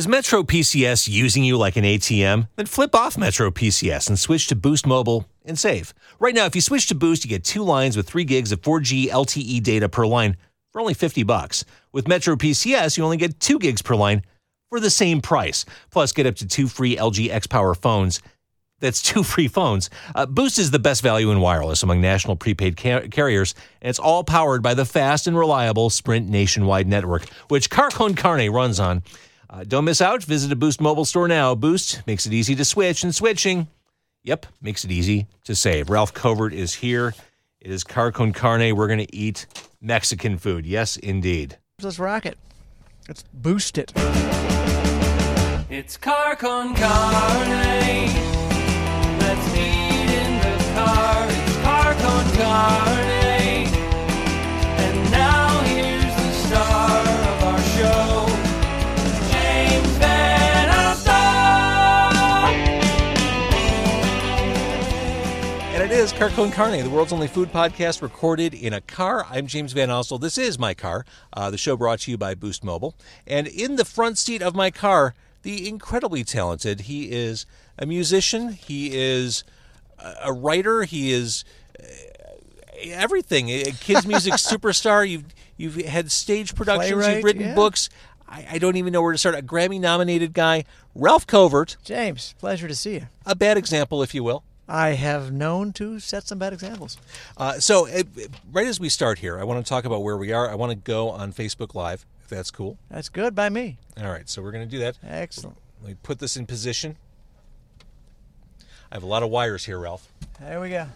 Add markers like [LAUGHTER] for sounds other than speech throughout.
Is Metro PCS using you like an ATM? Then flip off Metro PCS and switch to Boost Mobile and save. Right now, if you switch to Boost, you get two lines with 3 gigs of 4G LTE data per line for only 50 bucks. With Metro PCS, you only get 2 gigs per line for the same price. Plus, get up to two free LG X Power phones. That's [LAUGHS] two free phones. Uh, Boost is the best value in wireless among national prepaid car- carriers, and it's all powered by the fast and reliable Sprint nationwide network, which Car Con Carne runs on. Uh, don't miss out. Visit a Boost mobile store now. Boost makes it easy to switch, and switching, yep, makes it easy to save. Ralph Covert is here. It is Car Con Carne. We're going to eat Mexican food. Yes, indeed. Let's rock it. Let's boost it. It's car con carne. Let's eat in the car. It's car con carne. Is Car Con Carne, the world's only food podcast recorded in a car. I'm James VanOsdol. This is my car. Uh, the show brought to you by Boost Mobile. And in the front seat of my car, the incredibly talented. He is a musician. He is a- writer. He is uh, everything. A kids music [LAUGHS] superstar. You've you've had stage productions. Playwright, you've written yeah. books. I, I don't even know where to start. A Grammy nominated guy, Ralph Covert. James, pleasure to see you. A bad example, if you will. I have known to set some bad examples. Uh, so, uh, right as we start here, I want to talk about where we are. I want to go on Facebook Live, if that's cool. That's good by me. All right, so we're going to do that. Excellent. Let me put this in position. I have a lot of wires here, Ralph. There we go.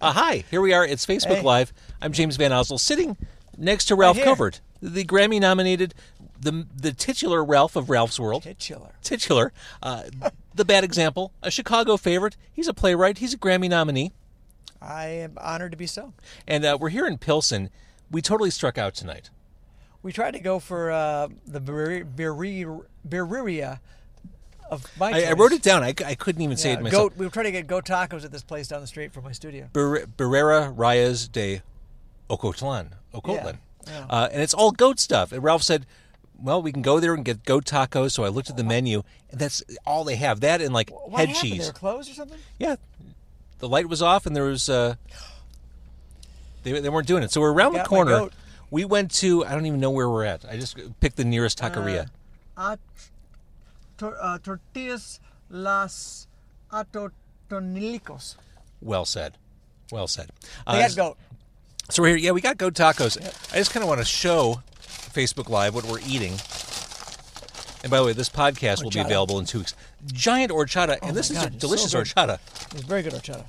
Uh, hi, here we are. It's Facebook Hey. Live. I'm James VanOsdol, sitting next to Ralph here. Covert, the Grammy nominated, the the titular Ralph of Ralph's World. Titular. Titular, uh, the bad example, a Chicago favorite. He's a playwright. He's a Grammy nominee. I am honored to be so. And uh, we're here in Pilsen. We totally struck out tonight. We tried to go for uh, the Birri- Birri- Birria of my I, I wrote it down. I couldn't even say it myself. goat. We were trying to get goat tacos at this place down the street from my studio. Ber- Birrieria Reyes de Ocotlan. Ocotlan. Yeah, yeah. Uh, and it's all goat stuff. And Ralph said, well, we can go there and get goat tacos. So I looked at the menu, and that's all they have. That and like What head happened? They cheese. were closed or something? Yeah. The light was off, and there was. Uh, they, they weren't doing it. So we're around the Got my corner. goat. We went to, I don't even know where we're at. I just picked the nearest taqueria. Uh, tor- uh, tortillas las atotonilicos. well said. Well said. They Uh, had goat. So we're here. Yeah, we got goat tacos. I just kind of want to show Facebook Live what we're eating. And by the way, this podcast will be Horchata. available in two weeks. Giant horchata, and this my is God, a it's delicious so good. horchata. It's very good horchata.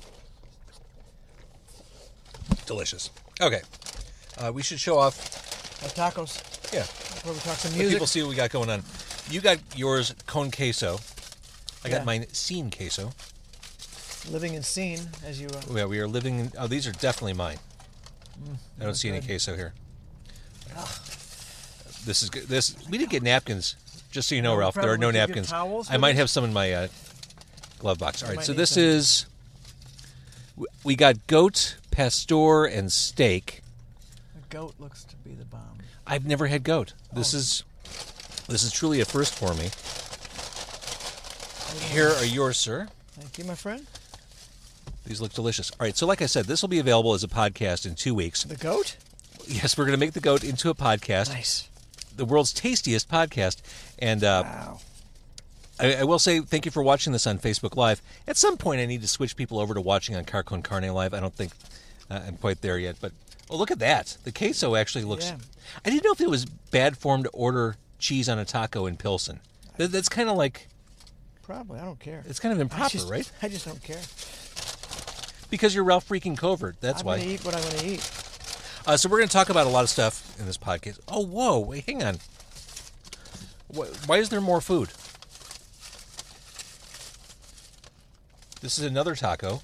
Delicious. Okay, uh, we should show off. Our tacos. Yeah, Before we talk some let music. people see what we got going on. You got yours con queso. I got Yeah. mine sin queso. Living in scene, as you. Uh, Yeah, we are living. In, oh, these are definitely mine. Mm, I don't see any queso here. This is good. This we did get napkins. Just so you know, No Ralph, there are no. Did you get napkins. towels I for might this? have some in my uh, glove box. All right, might so need this some. is. w- We got goat, pastor, and steak. the goat looks to be the bomb. I've never had goat. This Oh. is this is truly a first for me. Here are yours, sir. Thank you, my friend. These look delicious. All right, so like I said, this will be available as a podcast in two weeks. The goat? Yes, we're going to make the goat into a podcast, Nice. The world's tastiest podcast. And uh, Wow. I, I will say thank you for watching this on Facebook Live. At some point, I need to switch people over to watching on Car Con Carne Live. I don't think uh, I'm quite there yet, but oh, look at that! The queso actually looks. Yeah. I didn't know if it was bad form to order cheese on a taco in Pilsen. That, that's kind of like Probably. I don't care. it's kind of I improper, just, right? I just don't care. Because you're Ralph freaking Covert. That's I'm why. going to eat what I'm to eat. Uh, so we're going to talk about a lot of stuff in this podcast. Oh, whoa! Wait, hang on. Wh- Why is there more food? This is another taco.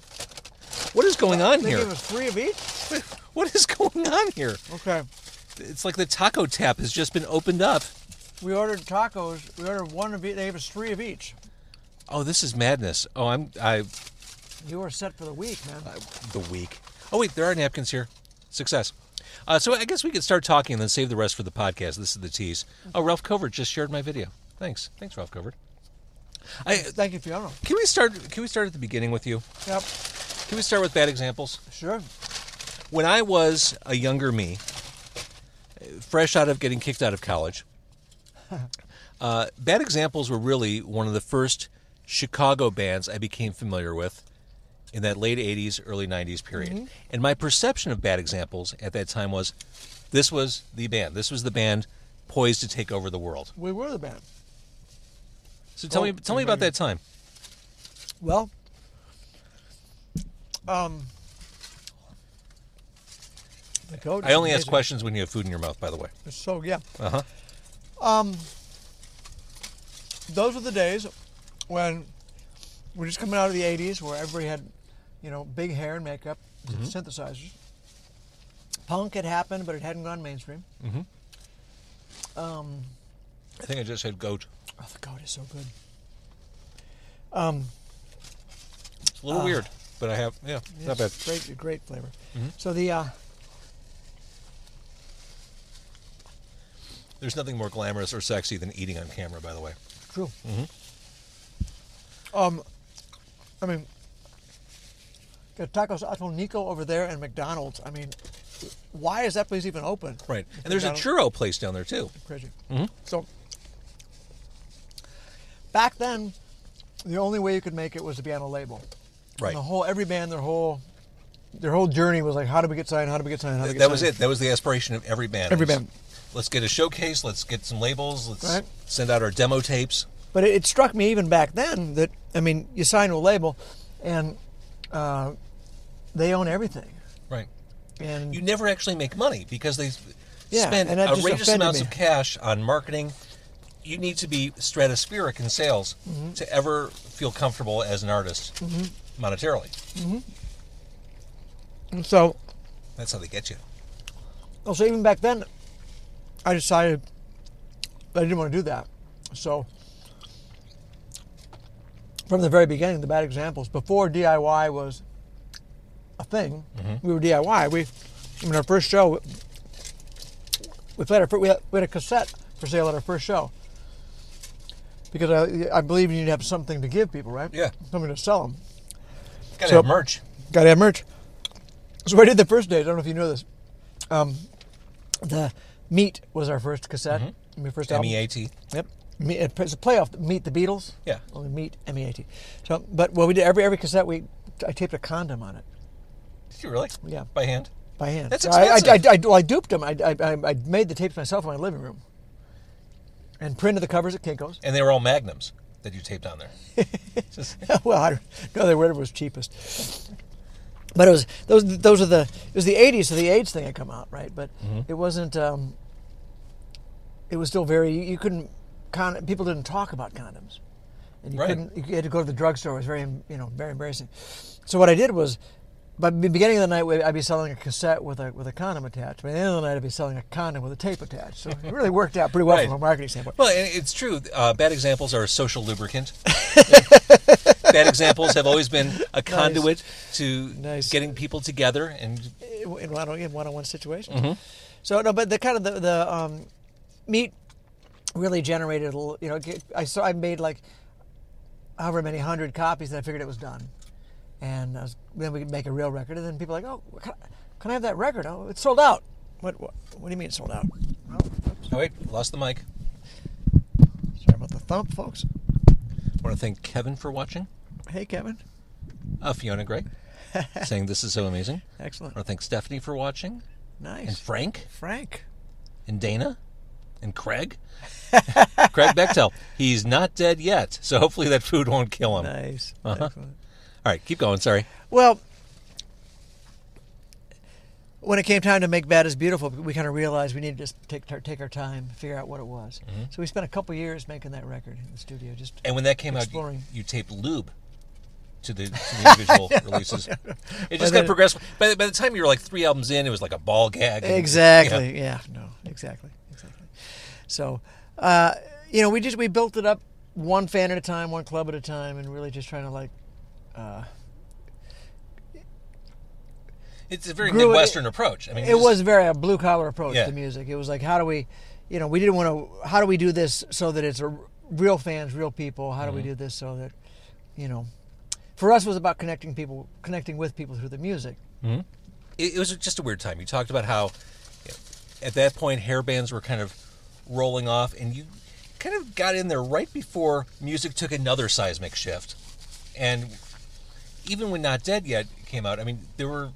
What is going on They here? gave us three of each? [LAUGHS] What is going on here? Okay. It's like the taco tap has just been opened up. We ordered tacos. We ordered one of each. They gave us three of each. Oh, this is madness. Oh, I'm I You were set for the week, man. the week. Oh wait, there are napkins here. Success. Uh, so I guess we could start talking and then save the rest for the podcast. This is the tease. Oh, Ralph Covert just shared my video. Thanks. Thanks, Ralph Covert. I, Thank you, Fiona. can we start? Can we start at the beginning with you? Yep. Can we start with bad examples? Sure. When I was a younger me, fresh out of getting kicked out of college, [LAUGHS] uh, Bad Examples were really one of the first Chicago bands I became familiar with in that late 80s, early 90s period. And my perception of Bad Examples at that time was this was the band. This was the band poised to take over the world. We were the band. So tell Oh, me tell me about that time. Well, um, the code I only ask questions when you have food in your mouth, by the way. So yeah, Uh-huh. Um, those were the days when we're just coming out of the '80s, where everybody had, you know, big hair and makeup, synthesizers. Punk had happened, but it hadn't gone mainstream. Um, I think I just said goat. oh, the goat is so good. Um, It's a little weird, but I have yeah, not bad. Great, great flavor. So the uh, There's nothing more glamorous or sexy than eating on camera, by the way. True. Um, I mean, got Tacos Ato Nico over there and McDonald's. I mean, why is that place even open? Right. And there's a McDonald's- churro place down there too. Crazy. So back then, the only way you could make it was to be on a label. Right. And the whole every band, their whole their whole journey was like, how do we get signed? How do we get signed? How do we get That was it. That was the aspiration of every band. Every band. Let's get a showcase. Let's get some labels. Let's Right. send out our demo tapes. But it, it struck me even back then that I mean, you sign to a label, and uh, they own everything. Right. And You never actually make money because they Yeah, spend outrageous amounts me. of cash on marketing. You need to be stratospheric in sales Mm-hmm. to ever feel comfortable as an artist monetarily. and so That's how they get you. Also, even back then, I decided I didn't want to do that. So, from the very beginning, the bad examples, before DIY was thing, we were DIY. We, I mean, our first show, we played our, we had, we had a cassette for sale at our first show. Because I, I believe you need to have something to give people, right? Yeah. Something to sell them. Got to So- have merch. Got to have merch. So I did the first day. I don't know if you know this. Um, the Meat was our first cassette. My first M album. E A T. Yep. It's a playoff. Meet the Beatles. Yeah. Only Meat M E A T. So, but what we did every every cassette we I taped a condom on it Did you really? Yeah. By hand. by hand. That's So I, I, I, expensive. I, well, I duped them. I, I, I- I made the tapes myself in my living room, and printed the covers at Kinko's. And they were all magnums that you taped on there. [LAUGHS] Just- well, I don't know. They whatever was cheapest. But it was those. Those are the. It was the '80s, so the AIDS thing had come out, right? But Mm-hmm. it wasn't. Um, it was still very. You couldn't. Con, people didn't talk about condoms, and you Right. couldn't. You had to go to the drugstore. It was very, you know, very embarrassing. So what I did was, by the beginning of the night, I'd be selling a cassette with a with a condom attached. By the end of the night, I'd be selling a condom with a tape attached. So it really worked out pretty well Right. from a marketing standpoint. well, it's true. Uh, bad examples are a social lubricant. [LAUGHS] bad examples have always been a conduit to Nice. getting people together and in one in one-on-one situations. Mm-hmm. So no, but the kind of the, the um, meat really generated. You know, I saw I made like however many hundred copies, and I figured it was done. And I was, then we could make a real record, and then people like, oh, can I, can I have that record? Oh, it's sold out. What, what? What do you mean it's sold out? Oh. Oh wait, lost the mic. Sorry about the thump, folks. I want to thank Kevin for watching. Hey, Kevin. Uh, Fiona Gray [LAUGHS] saying this is so amazing. Excellent. I want to thank Stephanie for watching, Nice. and Frank, Frank. and Dana, and Craig. [LAUGHS] Craig Bechtel. He's not dead yet, so hopefully that food won't kill him. Nice. Uh-huh. Excellent. All right, keep going. Sorry. Well, when it came time to make Bad is Beautiful, we kind of realized we needed to just take our, take our time, figure out what it was. Mm-hmm. So we spent a couple years making that record in the studio. Just And when that came Exploring. out, you, you taped lube to the, to the individual [LAUGHS] releases. [LAUGHS] It just got progressed. By, the- by the time you were like three albums in, it was like a ball gag. and- exactly, yeah. no, exactly, exactly. So, uh, you know, we just we built it up one fan at a time, one club at a time, and really just trying to like. Uh, It's a very Grew it- Midwestern approach. I mean, it was very a blue collar approach Yeah. to music. It was like, how do we, you know, we didn't want to. How do we do this so that it's a real fans, real people. How do Mm-hmm. we do this so that, you know, for us it was about connecting people, connecting with people through the music. it, it was just a weird time. You talked about how you know, at that point hair bands were kind of rolling off, and you kind of got in there right before music took another seismic shift. And even when Not Dead Yet came out, I mean, there were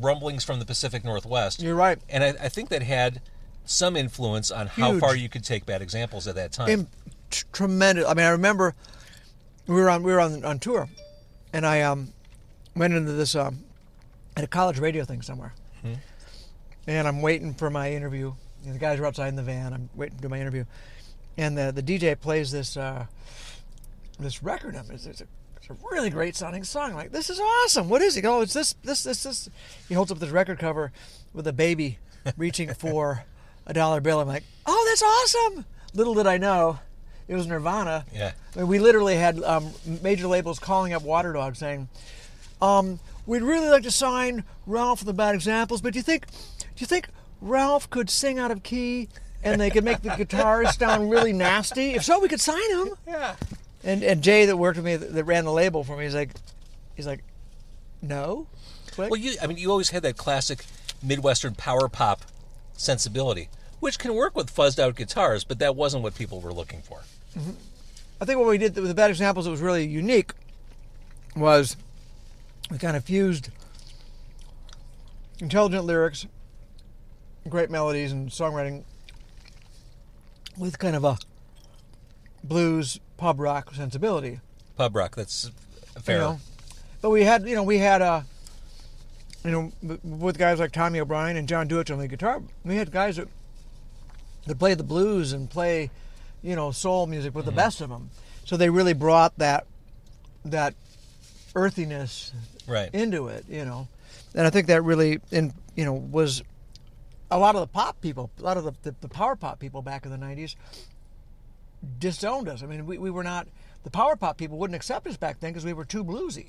rumblings from the Pacific Northwest. You're right. And I, I think that had some influence on how Huge. far you could take bad examples at that time. Im- t- tremendous. I mean, I remember we were on we were on on tour, and I um went into this um at a college radio thing somewhere, and I'm waiting for my interview. And the guys are outside in the van. I'm waiting to do my interview, and the the DJ plays this uh this record. of It's, it's, a, it's a really great sounding song. I'm like this is awesome. What is it? Oh, it's this this this this. He holds up this record cover with a baby [LAUGHS] reaching for a dollar bill. I'm like, oh, that's awesome. Little did I know, it was Nirvana. Yeah. I mean, we literally had um, major labels calling up Waterdog saying, um, "We'd really like to sign Ralph the Bad Examples, but do you think, do you think Ralph could sing out of key?" And they could make the guitars sound really nasty. If so, we could sign him. [LAUGHS] yeah. And and Jay that worked with me that, ran the label for me, he's like, he's like, no. Click. Well, you, I mean, you always had that classic Midwestern power pop sensibility, which can work with fuzzed out guitars, but that wasn't what people were looking for. Mm-hmm. I think what we did with the bad examples that was really unique was we kind of fused intelligent lyrics, great melodies, and songwriting with kind of a blues pub rock sensibility. Pub rock, that's fair. You know, but we had you know we had uh, you know with guys like Tommy O'Brien and John Deutsch on the guitar. We had guys that that play the blues and play you know soul music with the best of them. So they really brought that that earthiness Right. into it, you know. And I think that really, in you know, was a lot of the pop people, a lot of the, the, the power pop people back in the '90s disowned us. I mean, we, we were not the power pop people wouldn't accept us back then because we were too bluesy.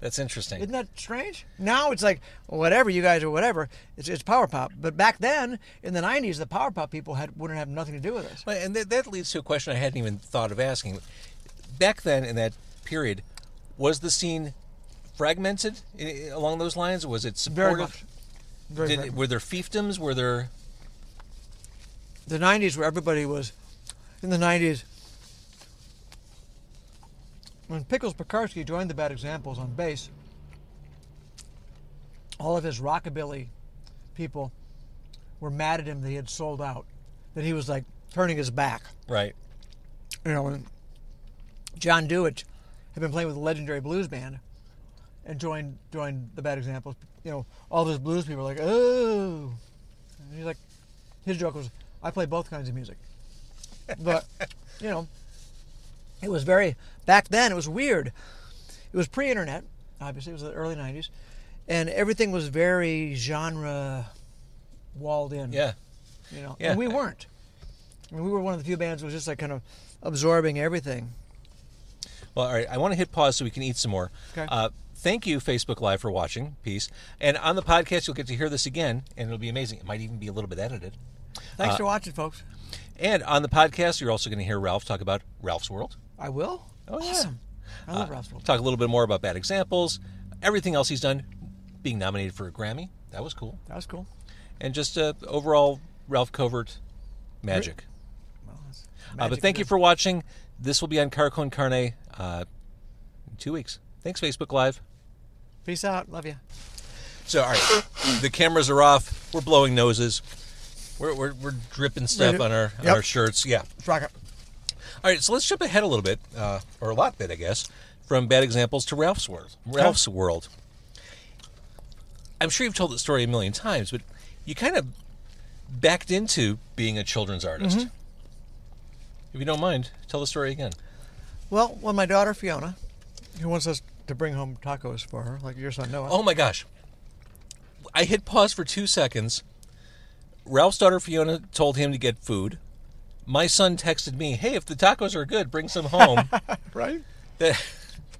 That's interesting. Isn't that strange? Now it's like whatever you guys are, whatever. It's, it's power pop. But back then in the '90s, the power pop people had wouldn't have nothing to do with us. Well, And that, that leads to a question I hadn't even thought of asking. Back then, in that period, was the scene fragmented eh, along those lines? Was it supportive? Very much. Very, Did, were there fiefdoms? Were there? the '90s where everybody was in the '90s. When Pickles Pekarsky joined the Bad Examples on bass, all of his rockabilly people were mad at him that he had sold out, that he was like turning his back. Right. You know, and John Dewitt had been playing with a legendary blues band and joined joined the Bad Examples. You know, all those blues people were like, oh. And he's like, his joke was, I play both kinds of music. But, you know, it was very, back then, it was weird. It was pre internet, obviously, it was the early 90s, and everything was very genre walled in. Yeah. You know, Yeah. and we weren't. I mean, we were one of the few bands that was just like kind of absorbing everything. Well, all right. I want to hit pause so we can eat some more. Okay. Uh, thank you, Facebook Live, for watching. Peace. And on the podcast, you'll get to hear this again, and it'll be amazing. It might even be a little bit edited. Thanks Uh, for watching, folks. And on the podcast, you're also going to hear Ralph talk about Ralph's World. I will. Oh, yeah. awesome. I love Uh, Ralph's World. Talk a little bit more about bad examples, everything else he's done, being nominated for a Grammy. That was cool. That was cool. And just uh, overall Ralph Covert magic. Well, that's Uh, but thank you for watching. This will be on Car Con Carne uh, in two weeks. Thanks, Facebook Live. Peace out. Love you. So, all right, the cameras are off. We're blowing noses. We're, we're, we're dripping stuff on our on Yep. our shirts. Yeah. Let's rock it. All right, so let's jump ahead a little bit, uh, or a lot bit, I guess, from bad examples to Ralph's world. Ralph's world. I'm sure you've told the story a million times, but you kind of backed into being a children's artist. Mm-hmm. If you don't mind, tell the story again. Well, when my daughter Fiona, who wants us to bring home tacos for her, like your son Noah. Oh my gosh. I hit pause for two seconds. Ralph's daughter Fiona told him to get food. My son texted me, "Hey, if the tacos are good, bring some home." [LAUGHS] right?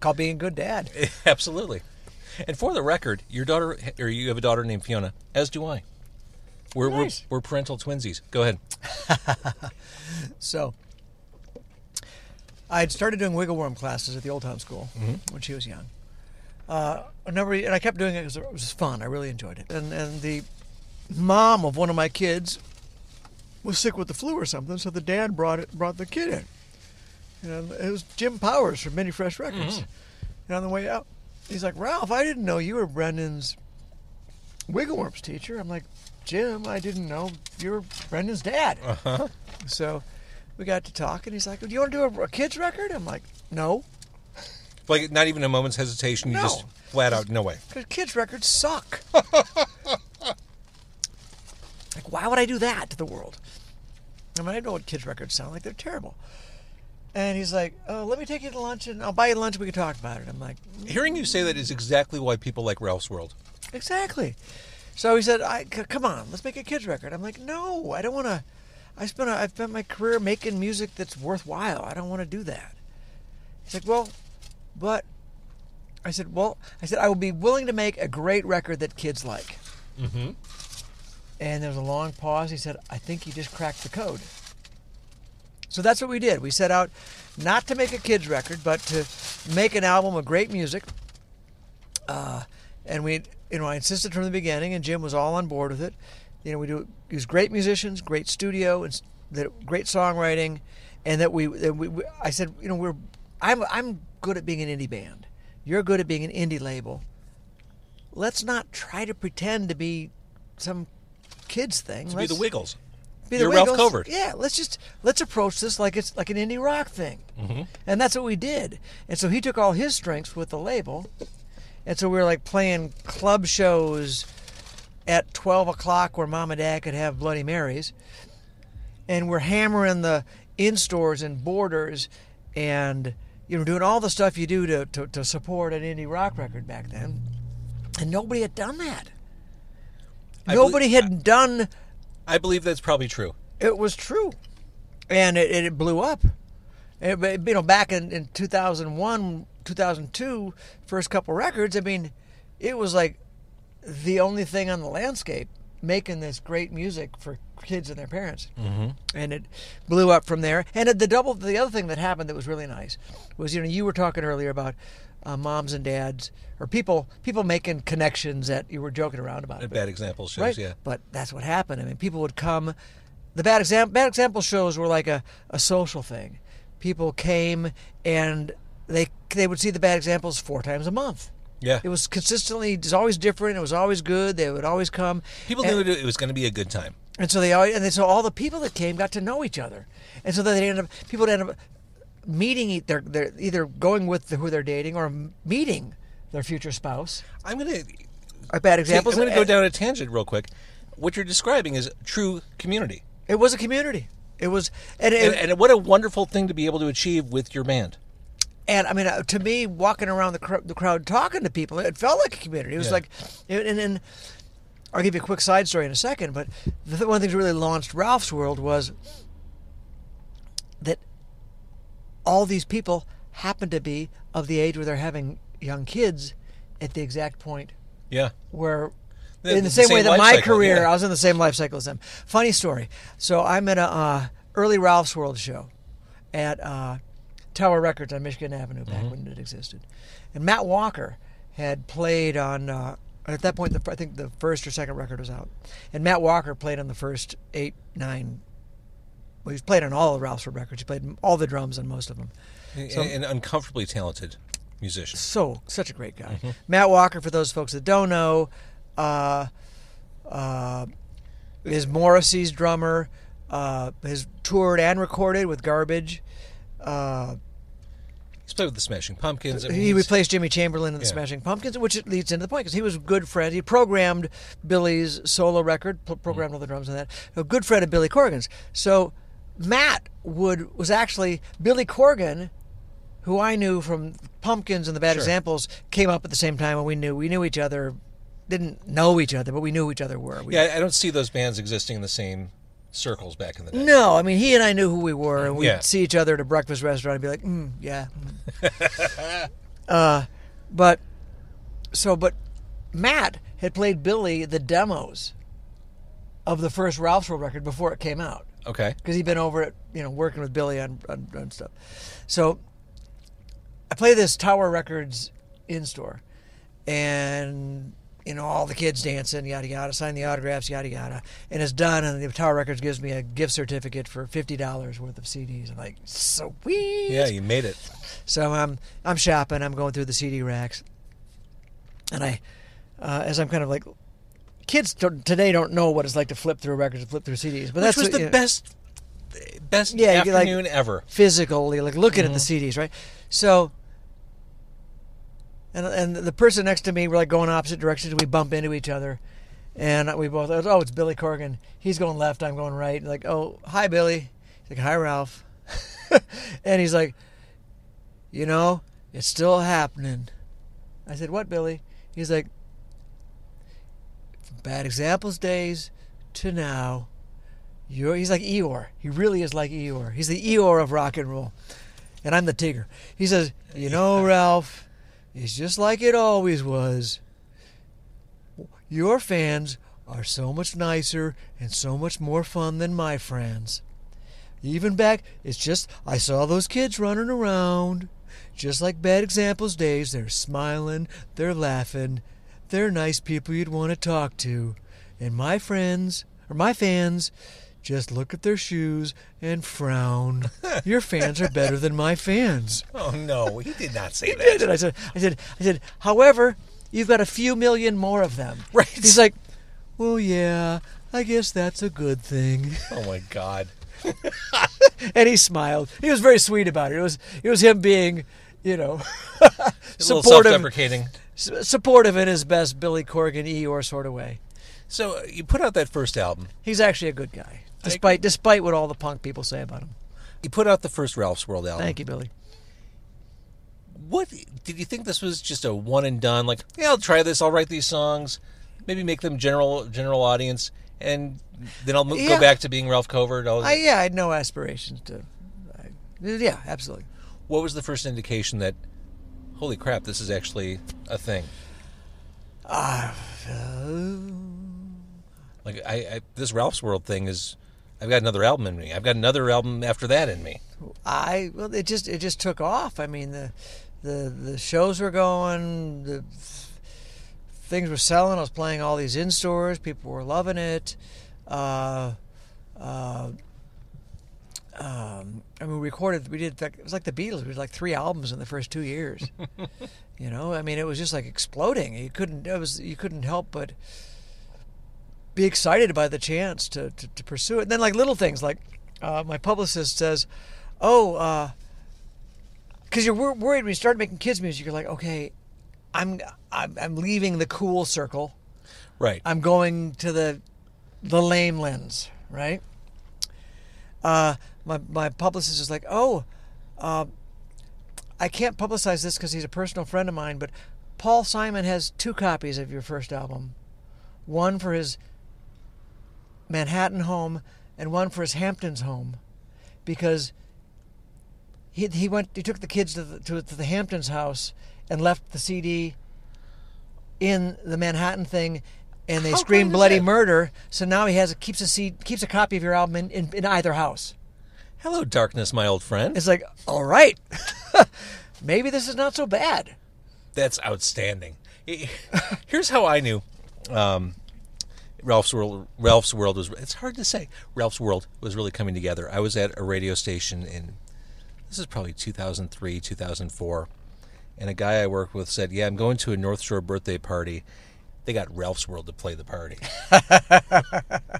Called being a good dad. [LAUGHS] Absolutely. And for the record, your daughter, or you have a daughter named Fiona, as do I. We're Nice. we're, we're parental twinsies. Go ahead. [LAUGHS] So, I had started doing wiggle worm classes at the Old Town School when she was young. Uh, a number, and I kept doing it because it was fun. I really enjoyed it. And and the mom of one of my kids was sick with the flu or something, so the dad brought it brought the kid in. And it was Jim Powers from Minty Fresh Records. And on the way out, he's like, Ralph, I didn't know you were Brendan's wiggle worms teacher. I'm like, Jim, I didn't know you were Brendan's dad. Uh-huh. [LAUGHS] So we got to talk, and he's like, Do you want to do a, a kids record? I'm like, No, Like not even a moment's hesitation. You No. just flat out no way. [LAUGHS] because kids records suck. [LAUGHS] like, why would I do that to the world? I mean, I know what kids records sound like. They're terrible. And he's like, Oh, let me take you to lunch, and I'll buy you lunch, and we can talk about it. I'm like, Hearing you say that is exactly why people like Ralph's World. Exactly. So he said, I, c- "Come on, let's make a kids record." I'm like, "No, I don't want to. I spent a, I've spent my career making music that's worthwhile. I don't want to do that." He's like, "Well, but," I said, "Well, I said I will be willing to make a great record that kids like." Mm-hmm. And there was a long pause. He said, "I think you just cracked the code." So that's what we did. We set out not to make a kids record, but to make an album of great music uh, and we you know I insisted from the beginning, and Jim was all on board with it. You know, we do use great musicians, great studio, and great songwriting, and that we, that we, we I said you know we're I'm I'm good at being an indie band. You're good at being an indie label. Let's not try to pretend to be some kids thing. To Let's be the Wiggles. be You're the Ralph Wiggles. Covert. Yeah, let's just let's approach this like it's like an indie rock thing, Mm-hmm. and that's what we did. And so he took all his strengths with the label, and so we were like playing club shows at twelve o'clock where mom and dad could have Bloody Marys, and we're hammering the in stores and borders, and you know doing all the stuff you do to, to, to support an indie rock record back then, and nobody had done that. I Nobody had done I believe that's probably true. it was true, and it, it blew up. But, you know, back in, in 2001, 2002, first couple records. I mean, it was like the only thing on the landscape making this great music for kids and their parents, mm-hmm. and it blew up from there. And it, the double, the other thing that happened that was really nice was you know you were talking earlier about uh, moms and dads or people people making connections that you were joking around about. But- bad example shows, right? yeah. But that's what happened. I mean, people would come. The bad example bad example shows were like a, a social thing. People came and they they would see the bad examples four times a month. Yeah. It was consistently. It was always different. It was always good. They would always come. People and, knew it was going to be a good time. and so they always, and so all the people that came got to know each other, and so they ended up people would end up meeting. They're, they're either going with who they're dating or meeting their future spouse. I'm going to Are bad See, examples. I'm going to go down a tangent real quick. What you're describing is true community. It was a community. It was, and, it, And, and what a wonderful thing to be able to achieve with your band. And I mean, uh, to me, walking around the, cr- the crowd talking to people, it felt like a community. It was Yeah. like, and, and I'll give you a quick side story in a second. But the, th- one of the things that really launched Ralph's World was that all these people happen to be of the age where they're having young kids at the exact point Yeah. where The- in the, the same, way that my cycle, career, yeah. I was in the same life cycle as them. Funny story. So I'm at a uh, early Ralph's World show at uh, Tower Records on Michigan Avenue back Mm-hmm. when it existed, and Matt Walker had played on. Uh, at that point, the, I think the first or second record was out, and Matt Walker played on the first eight, nine. Well, he's played on all of Ralph's records. He played all the drums on most of them. So- an uncomfortably talented musician. so such a great guy. Mm-hmm. Matt Walker, for those folks that don't know, uh, uh, is Morrissey's drummer. Uh, has toured and recorded with Garbage. Uh, He's played with the Smashing Pumpkins. I mean, he replaced Jimmy Chamberlin in the Yeah. Smashing Pumpkins, which leads into the point because he was a good friend. He programmed Billy's solo record, pro- programmed all the drums on that. A good friend of Billy Corgan's. So Matt would was actually Billy Corgan, who I knew from Pumpkins and the Bad Sure. Examples, came up at the same time, and we knew we knew each other. Didn't know each other, but we knew who each other were. We, Yeah, I don't see those bands existing in the same circles back in the day. No, I mean he and I knew who we were, and we'd Yeah. see each other at a breakfast restaurant and be like, mm, "Yeah." mm." [LAUGHS] uh, but so, but Matt had played Billy the demos of the first Ralph's World record before it came out. Okay. because he'd been over at you know working with Billy on, on, on stuff. So I play this Tower Records in store, and you know all the kids dancing, yada yada, sign the autographs, yada yada, and it's done. And the Tower Records gives me a gift certificate for fifty dollars worth of CDs. I'm like, sweet. Yeah, you made it. So I'm I'm shopping. I'm going through the CD racks, and I, uh, as I'm kind of like, kids today don't know what it's like to flip through records, and flip through CDs. But Which that's was the you know, best, best Yeah, you like- afternoon ever. physically, like looking at the mm-hmm. CDs, right? So, and and the person next to me, we're like going opposite directions. We bump into each other, and we both, oh, it's Billy Corgan. He's going left, I'm going right. Like, oh, hi, Billy. He's like, hi, Ralph. [LAUGHS] and he's like, you know, it's still happening. I said, what, Billy? He's like, bad examples days to now. You're, he's like Eeyore. He really is like Eeyore. He's the Eeyore of rock and roll. And I'm the Tigger. He says, You know, Ralph, it's just like it always was. Your fans are so much nicer and so much more fun than my friends. Even back, it's just, I saw those kids running around. Just like Bad Examples days, they're smiling, they're laughing, they're nice people you'd want to talk to. And my friends, or my fans, just look at their shoes and frown. [LAUGHS] Your fans are better than my fans. Oh no, he did not say He did. that. And I said, I said, I said, however, you've got a few million more of them. Right. He's like, well, yeah, I guess that's a good thing. Oh my God. [LAUGHS] and he smiled. He was very sweet about it. It was, it was him being, you know, [LAUGHS] A little supportive, self-deprecating. Supportive in his best Billy Corgan Eeyore sort of way. So uh, you put out that first album. He's actually a good guy, despite despite what all the punk people say about him. You put out the first Ralph's World album. Thank you, Billy. What did you think this was just a one and done? Like, yeah, I'll try this. I'll write these songs, maybe make them general general audience, and then I'll mo- Yeah. go back to being Ralph Covert. I, yeah, I had no aspirations to. I, yeah, absolutely. what was the first indication that, holy crap, this is actually a thing? Like, I, I this Ralph's World thing is, I've got another album in me. I've got another album after that in me. I well, it just it just took off. I mean, the the the shows were going, the things were selling. I was playing all these in stores. People were loving it. Uh, uh, um, I mean, we recorded. We did. It was like the Beatles. We did like three albums in the first two years. [LAUGHS] you know, I mean, it was just like exploding. You couldn't. It was. You couldn't help but be excited by the chance to, to, to pursue it. And then like little things like uh, my publicist says, "Oh, because you're wor- worried when you start making kids music. You're like, okay, I'm I'm, I'm leaving the cool circle. Right. I'm going to the the lame lens, right? Uh, my my publicist is like, oh, uh, I can't publicize this because he's a personal friend of mine, but Paul Simon has two copies of your first album, one for his Manhattan home and one for his Hamptons home, because he he went he took the kids to the, to, to the Hamptons house and left the CD in the Manhattan thing, and they How screamed bloody murder. So now he has a, keeps a seed, keeps a copy of your album in, in, in either house. Hello, darkness, my old friend. It's like, all right, [LAUGHS] maybe this is not so bad. That's outstanding. [LAUGHS] Here's how I knew um, Ralph's World. Ralph's World was. It's hard to say. Ralph's World was really coming together. I was at a radio station in. This is probably 2003, 2004, and a guy I worked with said, "Yeah, I'm going to a North Shore birthday party. They got Ralph's World to play the party." [LAUGHS]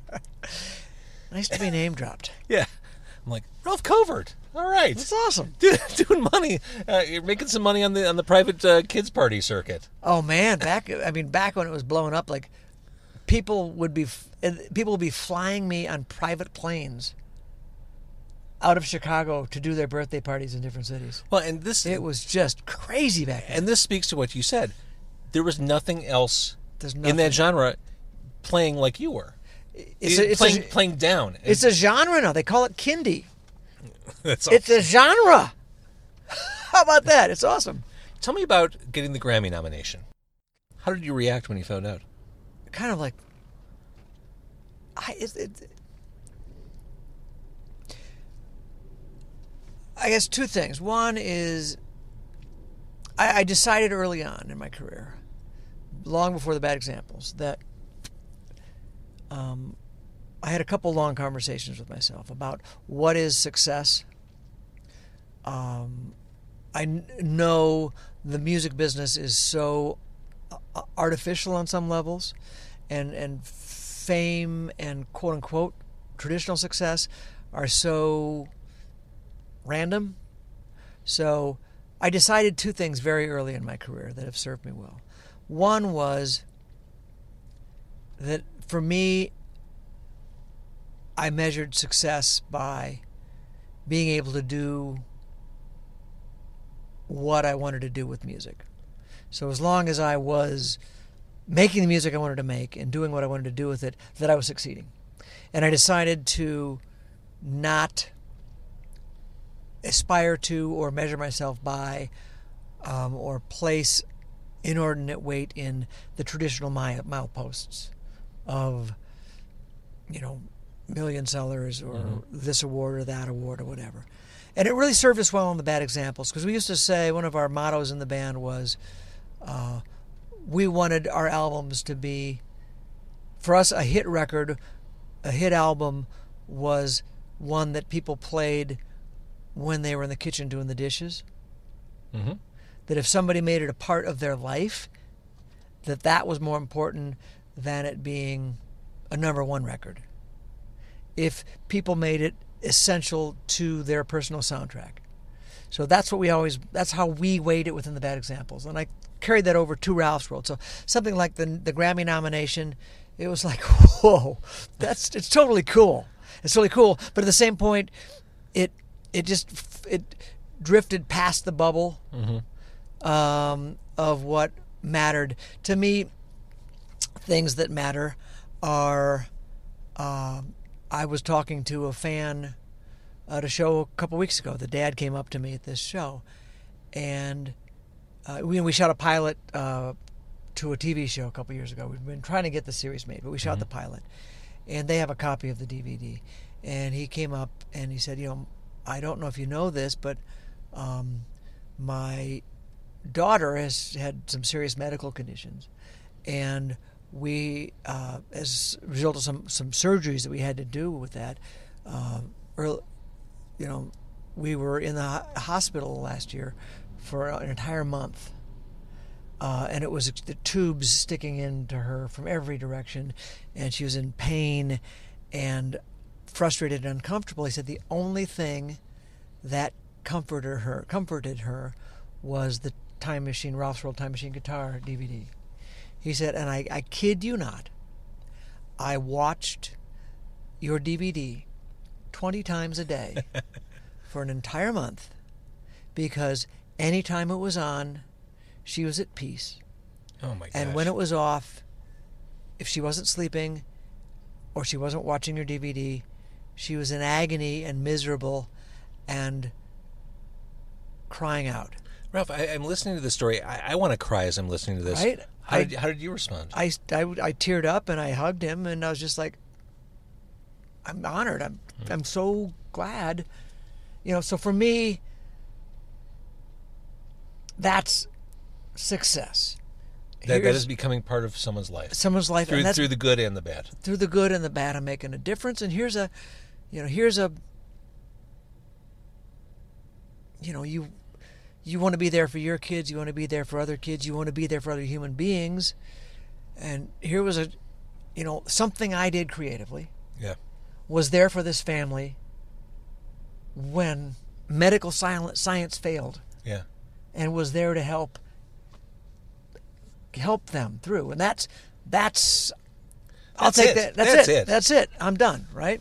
Nice to be name dropped. yeah, I'm like Ralph Covert. All right, That's awesome. [LAUGHS] Do- doing money. Uh, you're making some money on the on the private uh, kids party circuit. Oh man, back I mean back when it was blowing up, like people would be people would be flying me on private planes out of Chicago to do their birthday parties in different cities. Well, and this It was just crazy back then. and this speaks to what you said. There was nothing else There's in that genre playing like you were. It's a, it's, playing, a, playing down. it's a genre now. They call it kindy. [LAUGHS] That's It's a genre. [LAUGHS] How about that? It's awesome. Tell me about getting the Grammy nomination. How did you react when you found out? Kind of like I it, it, I guess two things. One is I, I decided early on in my career, long before the bad examples, that um, I had a couple long conversations with myself about what is success. Um, I know the music business is so uh, artificial on some levels, and and fame and quote unquote traditional success are so random. So I decided two things very early in my career that have served me well. One was that for me, I measured success by being able to do what I wanted to do with music. So as long as I was making the music I wanted to make and doing what I wanted to do with it, that I was succeeding. And I decided to not aspire to or measure myself by um, or place inordinate weight in the traditional mile, mileposts of, you know, million sellers or this award or that award or whatever. And it really served us well on the bad examples because we used to say one of our mottos in the band was uh, we wanted our albums to be, for us, a hit record, a hit album was one that people played when they were in the kitchen doing the dishes. Mm-hmm. That if somebody made it a part of their life, that that was more important than it being a number one record. If people made it essential to their personal soundtrack. So that's what we always, that's how we weighed it within the bad examples. And I carried that over to Ralph's World. So something like the, the Grammy nomination, it was like, [LAUGHS] whoa, that's, it's totally cool. It's totally cool. But at the same point, it, it just, it drifted past the bubble um, of what mattered. To me, things that matter are um I was talking to a fan at a show a couple weeks ago. The dad came up to me at this show, and uh, we we shot a pilot uh, to a TV show a couple years ago. We've been trying to get the series made, but we shot the pilot, and they have a copy of the DVD. And he came up and he said, "You know, I don't know if you know this, but um, my daughter has had some serious medical conditions, and we, uh, as a result of some some surgeries that we had to do with that, uh, early, you know, we were in the hospital last year for an entire month. Uh, and it was the tubes sticking into her from every direction, and she was in pain and frustrated and uncomfortable. He said the only thing that comforted her comforted her was the Time Machine Ralph's World Time Machine guitar DVD. He said, and I, I kid you not, I watched your DVD 20 times a day [LAUGHS] for an entire month because anytime it was on, she was at peace. Oh my gosh. And when it was off, if she wasn't sleeping or she wasn't watching your DVD, she was in agony and miserable and crying out. Ralph, I, I'm listening to this story. I, I want to cry as I'm listening to this. Right? How, I- did, how did you respond? I, I, I teared up and I hugged him and I was just like, I'm honored. I'm, hmm. I'm so glad. You know, so for me, that's success. that, that is becoming part of someone's life someone's life. through, and through the good and the bad. through the good and the bad, I'm making a difference. And here's a, you know, here's a, you know, you, you want to be there for your kids. You want to be there for other kids. You want to be there for other human beings. And here was a, you know, something I did creatively Yeah. was there for this family when medical silent science failed Yeah. and was there to help help them through and that's that's I'll That's take it. that that's, That's it. it. that's it I'm done right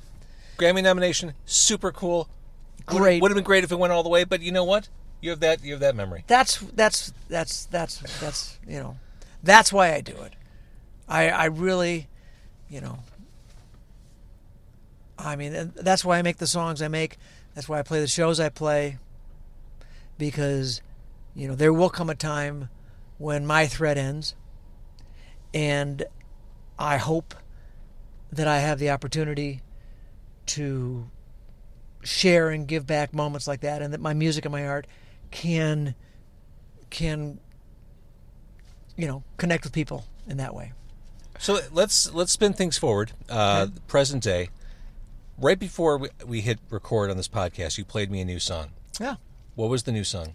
Grammy nomination, super cool. Great. Would have been great if it went all the way, but you know what? You have that. You have that memory. that's that's that's that's that's you know that's why I do it I I really you know I mean that's why I make the songs I make that's why I play the shows I play because you know there will come a time when my thread ends and I hope that I have the opportunity to share and give back moments like that, and that my music and my art can can you know connect with people in that way. So let's let's spin things forward. Uh, Present day, right before we, we hit record on this podcast, you played me a new song. Yeah. What was the new song?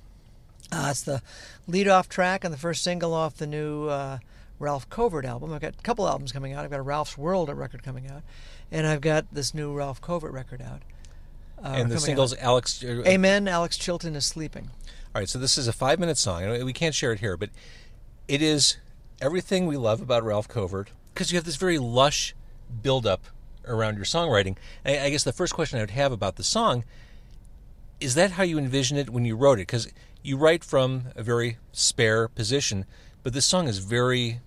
Uh, it's the lead-off track and the first single off the new uh, Ralph Covert album. I've got a couple albums coming out. I've got a Ralph's World record coming out, and I've got this new Ralph Covert record out. Uh, and the single's out. Alex. uh, Amen. Alex Chilton is sleeping. All right, so this is a five minute song. and We can't share it here, but it is everything we love about Ralph Covert because you have this very lush build up around your songwriting. I, I guess the first question I would have about the song is that how you envisioned it when you wrote it? Because you write from a very spare position, but this song is very,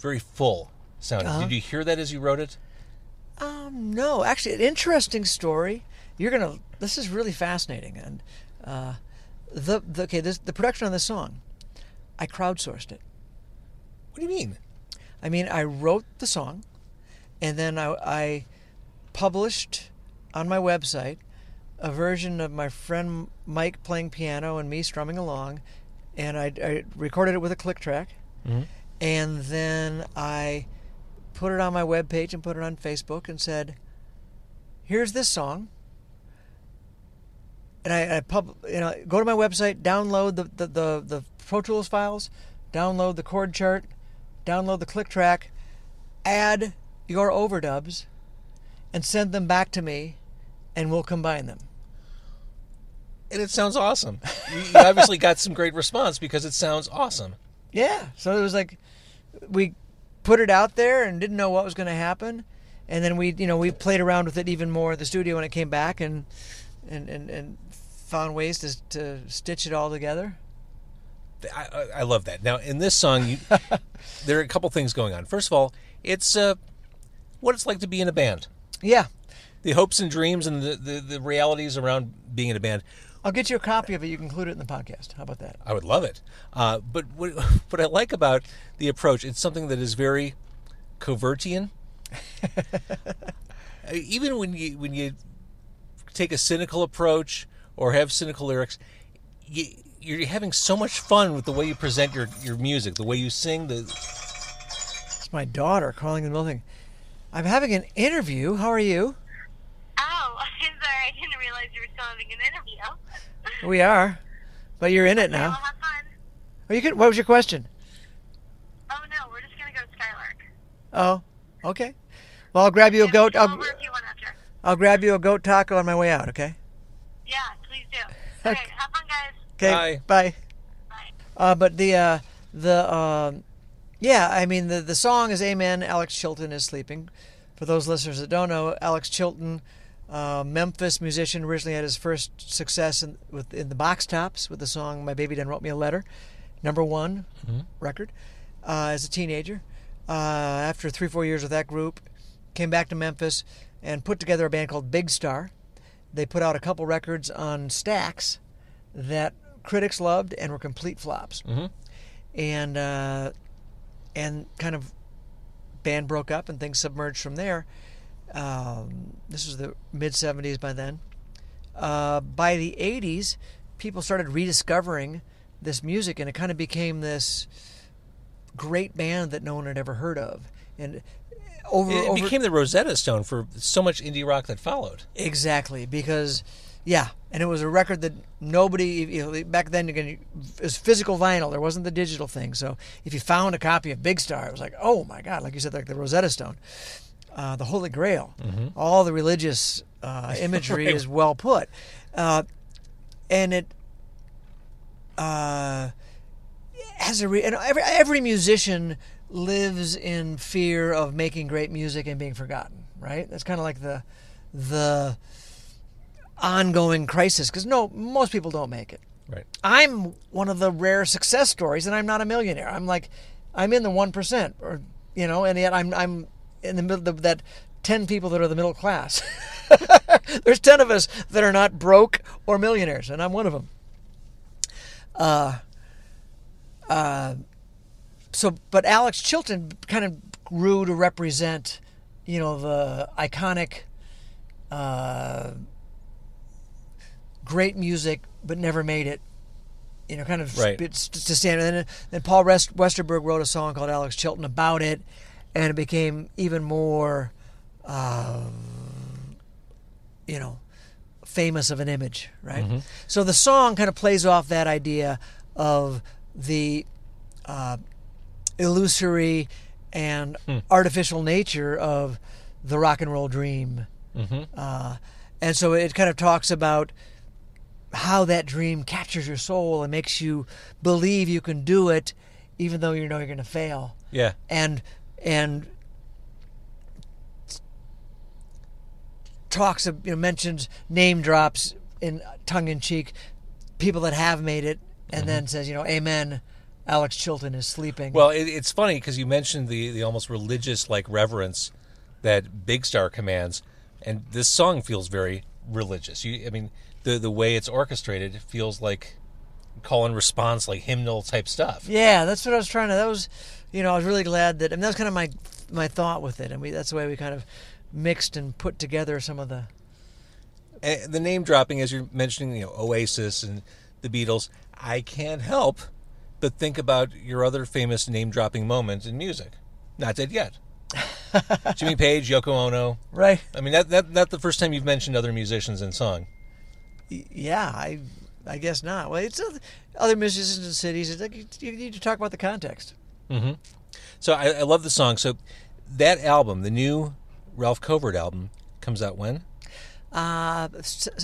very full sounding. Uh-huh. Did you hear that as you wrote it? Um, no, actually, an interesting story. You're gonna. This is really fascinating, and uh, the, the okay, this the production on this song, I crowdsourced it. What do you mean? I mean, I wrote the song, and then I, I published on my website a version of my friend Mike playing piano and me strumming along, and I, I recorded it with a click track, and then I put it on my webpage and put it on Facebook and said, "Here's this song." And I, I pub, you know, go to my website, download the, the, the, the Pro Tools files, download the chord chart, download the click track, add your overdubs, and send them back to me, and we'll combine them. And it sounds awesome. you, you obviously got some great response because it sounds awesome. Yeah. So it was like we put it out there and didn't know what was going to happen, and then we, you know, we played around with it even more in the studio when it came back, and and and, and found ways to to stitch it all together. I, I- love that. Now, in this song, you, [LAUGHS] there are a couple things going on. First of all, it's uh, what it's like to be in a band. Yeah. The hopes and dreams and the, the, the realities around being in a band. I'll get you a copy of it. You can include it in the podcast. How about that? I would love it. Uh, but what, [LAUGHS] what I like about the approach, it's something that is very covertian. [LAUGHS] Uh, Even when you when you take a cynical approach or have cynical lyrics, you, you're having so much fun with the way you present your, your music, the way you sing, the It's my daughter calling in the middle thing. I'm having an interview. How are you? Oh, [LAUGHS] I'm sorry. I didn't realize you were still having an interview. We are, but you're in it now. Well, now. have fun. Oh, you could, what was your question? Oh no, we're just gonna go to Skylark. Oh, okay. Well, I'll grab you a goat. I'll, over if you want after. I'll grab you a goat taco on my way out. Okay. Yeah, please do. Okay, have fun, guys. Okay. Bye. Bye. Bye. Uh, but the uh, the um, yeah, I mean the the song is "Amen." Alex Chilton is sleeping. For those listeners that don't know, Alex Chilton, uh, Memphis musician, originally had his first success in with in the Box Tops with the song "My Baby Done Wrote Me a Letter," number one record uh, as a teenager. Uh, after three four years with that group, came back to Memphis and put together a band called Big Star. They put out a couple records on Stax that critics loved and were complete flops. Mhm. And uh, and kind of band broke up and things submerged from there. Um, this was the mid '70s by then. Uh, by the '80s, people started rediscovering this music, and it kind of became this great band that no one had ever heard of. And over, It over became the Rosetta Stone for so much indie rock that followed. Exactly, because yeah, and it was a record that nobody you know, back then again it was physical vinyl. There wasn't the digital thing, so if you found a copy of Big Star, it was like, oh my god, like you said, like the Rosetta Stone, uh, the Holy Grail. All the religious uh, [LAUGHS] imagery Right. is well put, uh, and it uh, has a re- and every every musician lives in fear of making great music and being forgotten. Right? That's kind of like the the ongoing crisis because no, most people don't make it. Right. I'm one of the rare success stories, and I'm not a millionaire. I'm like, I'm in the one percent, or you know, and yet I'm I'm in the middle of that ten people that are the middle class. [LAUGHS] There's ten of us that are not broke or millionaires, and I'm one of them. Uh, uh, so, but Alex Chilton kind of grew to represent, you know, the iconic. Uh, great music but never made it. You know, kind of Right. to stand. And then, then Paul Rest, Westerberg wrote a song called Alex Chilton about it, and it became even more, um, you know, famous of an image, right? So the song kind of plays off that idea of the uh, illusory and hmm. artificial nature of the rock and roll dream. Mm-hmm. Uh, and so it kind of talks about how that dream captures your soul and makes you believe you can do it, even though you know you're going to fail. Yeah. And and talks of you know mentions name drops in tongue in cheek people that have made it, and mm-hmm. then says you know Amen. Alex Chilton is sleeping. Well, it, it's funny because you mentioned the the almost religious like reverence that Big Star commands, and this song feels very religious. You, I mean, the the way it's orchestrated feels like call and response, like hymnal type stuff. Yeah, that's what I was trying to. That was, you know, I was really glad that, and that was kind of my my thought with it, and we that's the way we kind of mixed and put together some of the. And the name dropping, as you're mentioning, you know, Oasis and the Beatles. I can't help but think about your other famous name dropping moments in music. Not dead yet. [LAUGHS] Jimmy Page, Yoko Ono. Right. I mean, that, that not the first time you've mentioned other musicians in song. Yeah, I I guess not. Well, it's other, other musicians in cities. It's like you, you need to talk about the context. So I, I love the song. So that album, the new Ralph Covert album, comes out when? Uh,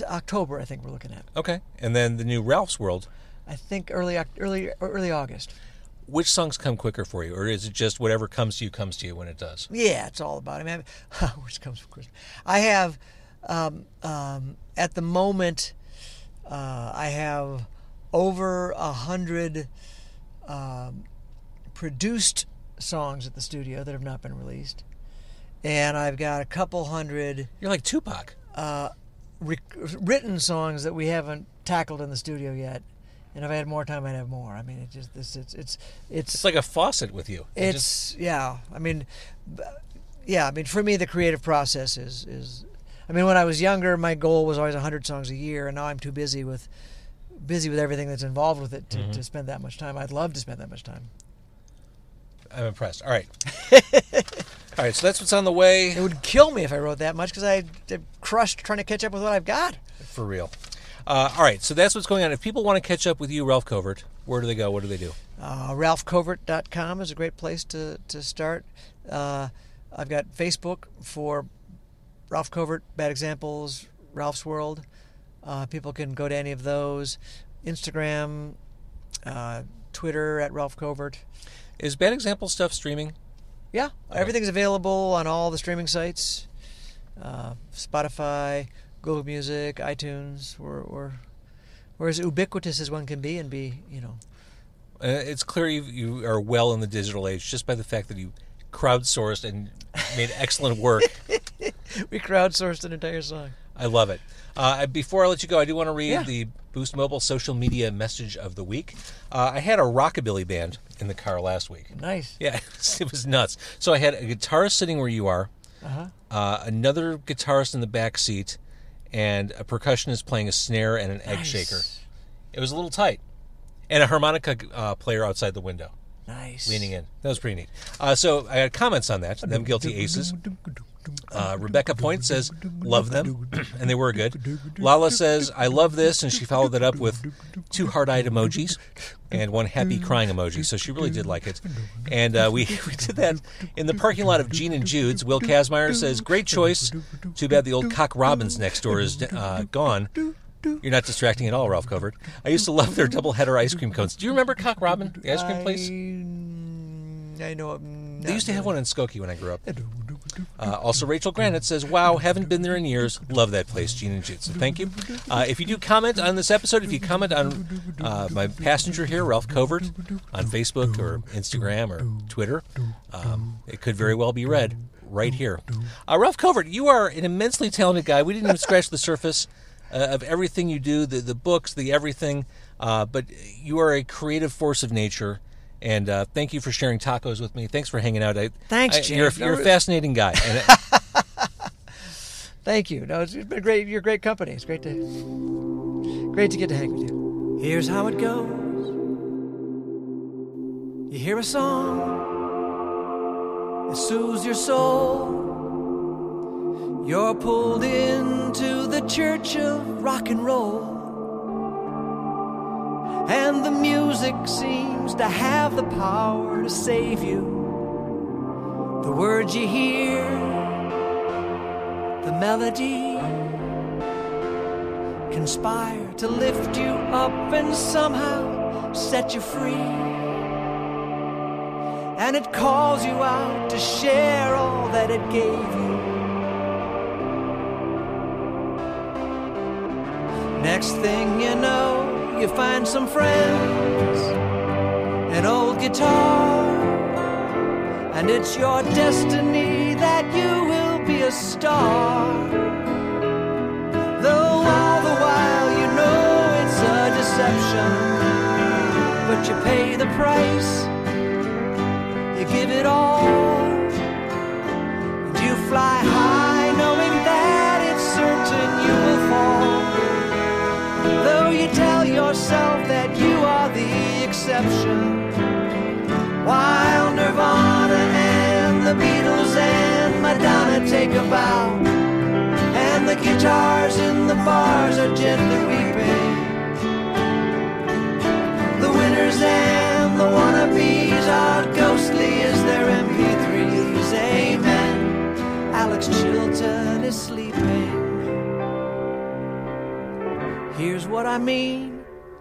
October, I think we're looking at. Okay. And then the new Ralph's World. I think early early early August. Which songs come quicker for you, or is it just whatever comes to you comes to you when it does? Yeah, it's all about it. I mean, [LAUGHS] which comes from Christmas. I have, um, um, at the moment, uh, I have over a hundred um, produced songs at the studio that have not been released, and I've got a couple hundred You're like Tupac. re- written songs that we haven't tackled in the studio yet. And if I had more time, I'd have more. I mean, it just this it's it's it's It's like a faucet with you. It just- it's yeah. I mean, yeah. I mean, for me, the creative process is is. I mean, when I was younger, my goal was always hundred songs a year, and now I'm too busy with busy with everything that's involved with it to, Mm-hmm. to spend that much time. I'd love to spend that much time. I'm impressed. All right. [LAUGHS] All right. So that's what's on the way It would kill me if I wrote that much because I am crushed trying to catch up with what I've got. for real. Uh, all right. So that's what's going on. If people want to catch up with you, Ralph Covert, where do they go? What do they do? Uh, RalphCovert.com is a great place to, to start. Uh, I've got Facebook for Ralph Covert, Bad Examples, Ralph's World. Uh, people can go to any of those. Instagram, uh, Twitter at Ralph Covert. Is Bad Example stuff streaming? Yeah, everything's available on all the streaming sites uh, Spotify, Google Music, iTunes. We're, we're, we're as ubiquitous as one can be and be, you know. Uh, it's clear you, you are well in the digital age just by the fact that you crowdsourced and made excellent work. [LAUGHS] We crowdsourced an entire song. I love it. Uh, before I let you go, I do want to read Yeah. the Boost Mobile social media message of the week. Uh, I had a rockabilly band in the car last week. Nice. [LAUGHS] Yeah, [LAUGHS] it was nuts. So I had a guitarist sitting where you are, Uh-huh. uh, another guitarist in the back seat, and a percussionist playing a snare and an egg Nice. shaker. It was a little tight, and a harmonica uh, player outside the window, Nice. leaning in. That was pretty neat. Uh, so I had comments on that. Them guilty aces. Uh, Rebecca Point says, "Love them," [CLEARS THROAT] and they were good. Lala says, "I love this," and she followed that up with two heart-eyed emojis and one happy crying emoji. So she really did like it, and uh, we [LAUGHS] we did that in the parking lot of Gene and Jude's. Will Kazmaier says, "Great choice. Too bad the old Cock Robin's next door is uh, gone." You're not distracting at all, Ralph Covert. I used to love their double header ice cream cones. Do you remember Cock Robin, the ice cream place? I, I know. They used to have one in Skokie when I grew up. Uh, also, Rachel Granite says, "Wow, haven't been there in years. Love that place, Gene and Jude." So thank you. Uh, if you do comment on this episode, if you comment on uh, my passenger here, Ralph Covert, on Facebook or Instagram or Twitter, um, it could very well be read right here. Uh, Ralph Covert, you are an immensely talented guy. We didn't even scratch the surface uh, of everything you do, the the books, the everything. Uh, but you are a creative force of nature. And uh, thank you for sharing tacos with me. Thanks for hanging out. I, Thanks, I- You're, a- you're a fascinating guy. And [LAUGHS] Thank you. No, it's it's been great. You're great company. It's great to Great to get to hang with you. Here's how it goes. You hear a song, it soothes your soul. You're pulled into the church of rock and roll. And the music seems to have the power to save you. The words you hear, the melody conspire to lift you up and somehow set you free. And it calls you out to share all that it gave you. Next thing you know, you find some friends, an old guitar, and it's your destiny that you will be a star. Though all the while you know it's a deception, but you pay the price, you give it all, and you fly high yourself that you are the exception, while Nirvana and the Beatles and Madonna take a bow, and the guitars in the bars are gently weeping. The winners and the wannabes are ghostly as their MP3s. Amen. Alex Chilton is sleeping. Here's what I mean.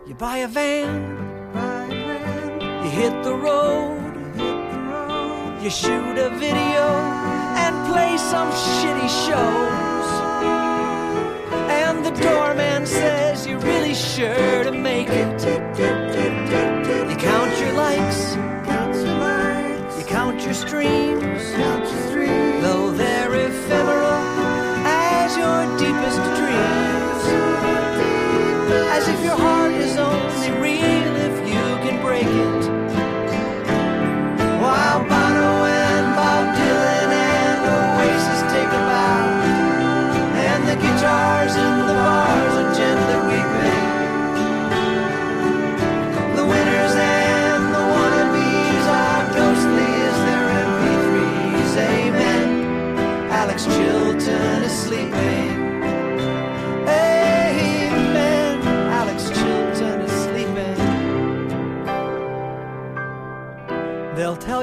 You buy a van, you hit the road, you shoot a video and play some shitty shows. And the doorman says you're really sure to make it. You count your likes, you count your streams,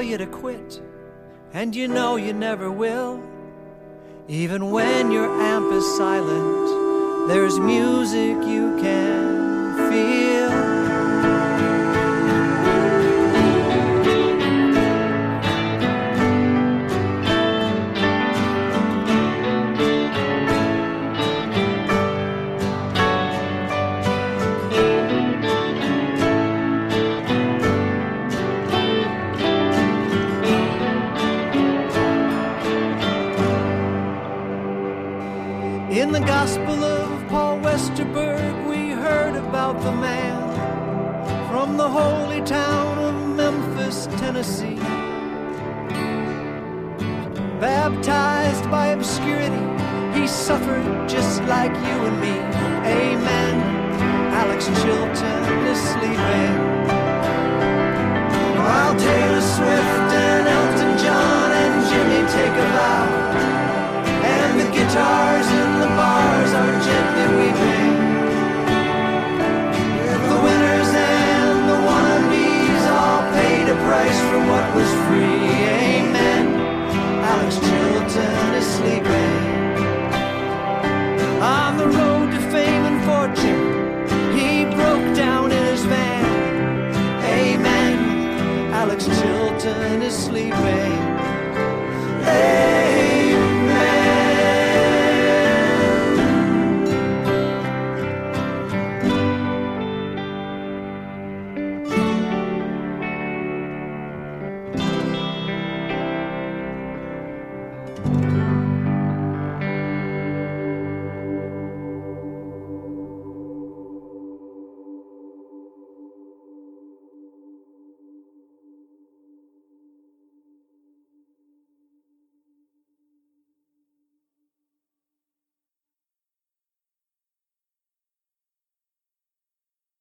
tell you to quit, and you know you never will. Even when your amp is silent, there's music you can Baptized by obscurity, he suffered just like you and me. Amen. Alex Chilton is sleeping. While Taylor Swift and Elton John and Jimmy take a vow. And the guitars in the bars are gently weeping. The winners and the wannabes all paid a price for what was free. mountain is sleeping. Hey.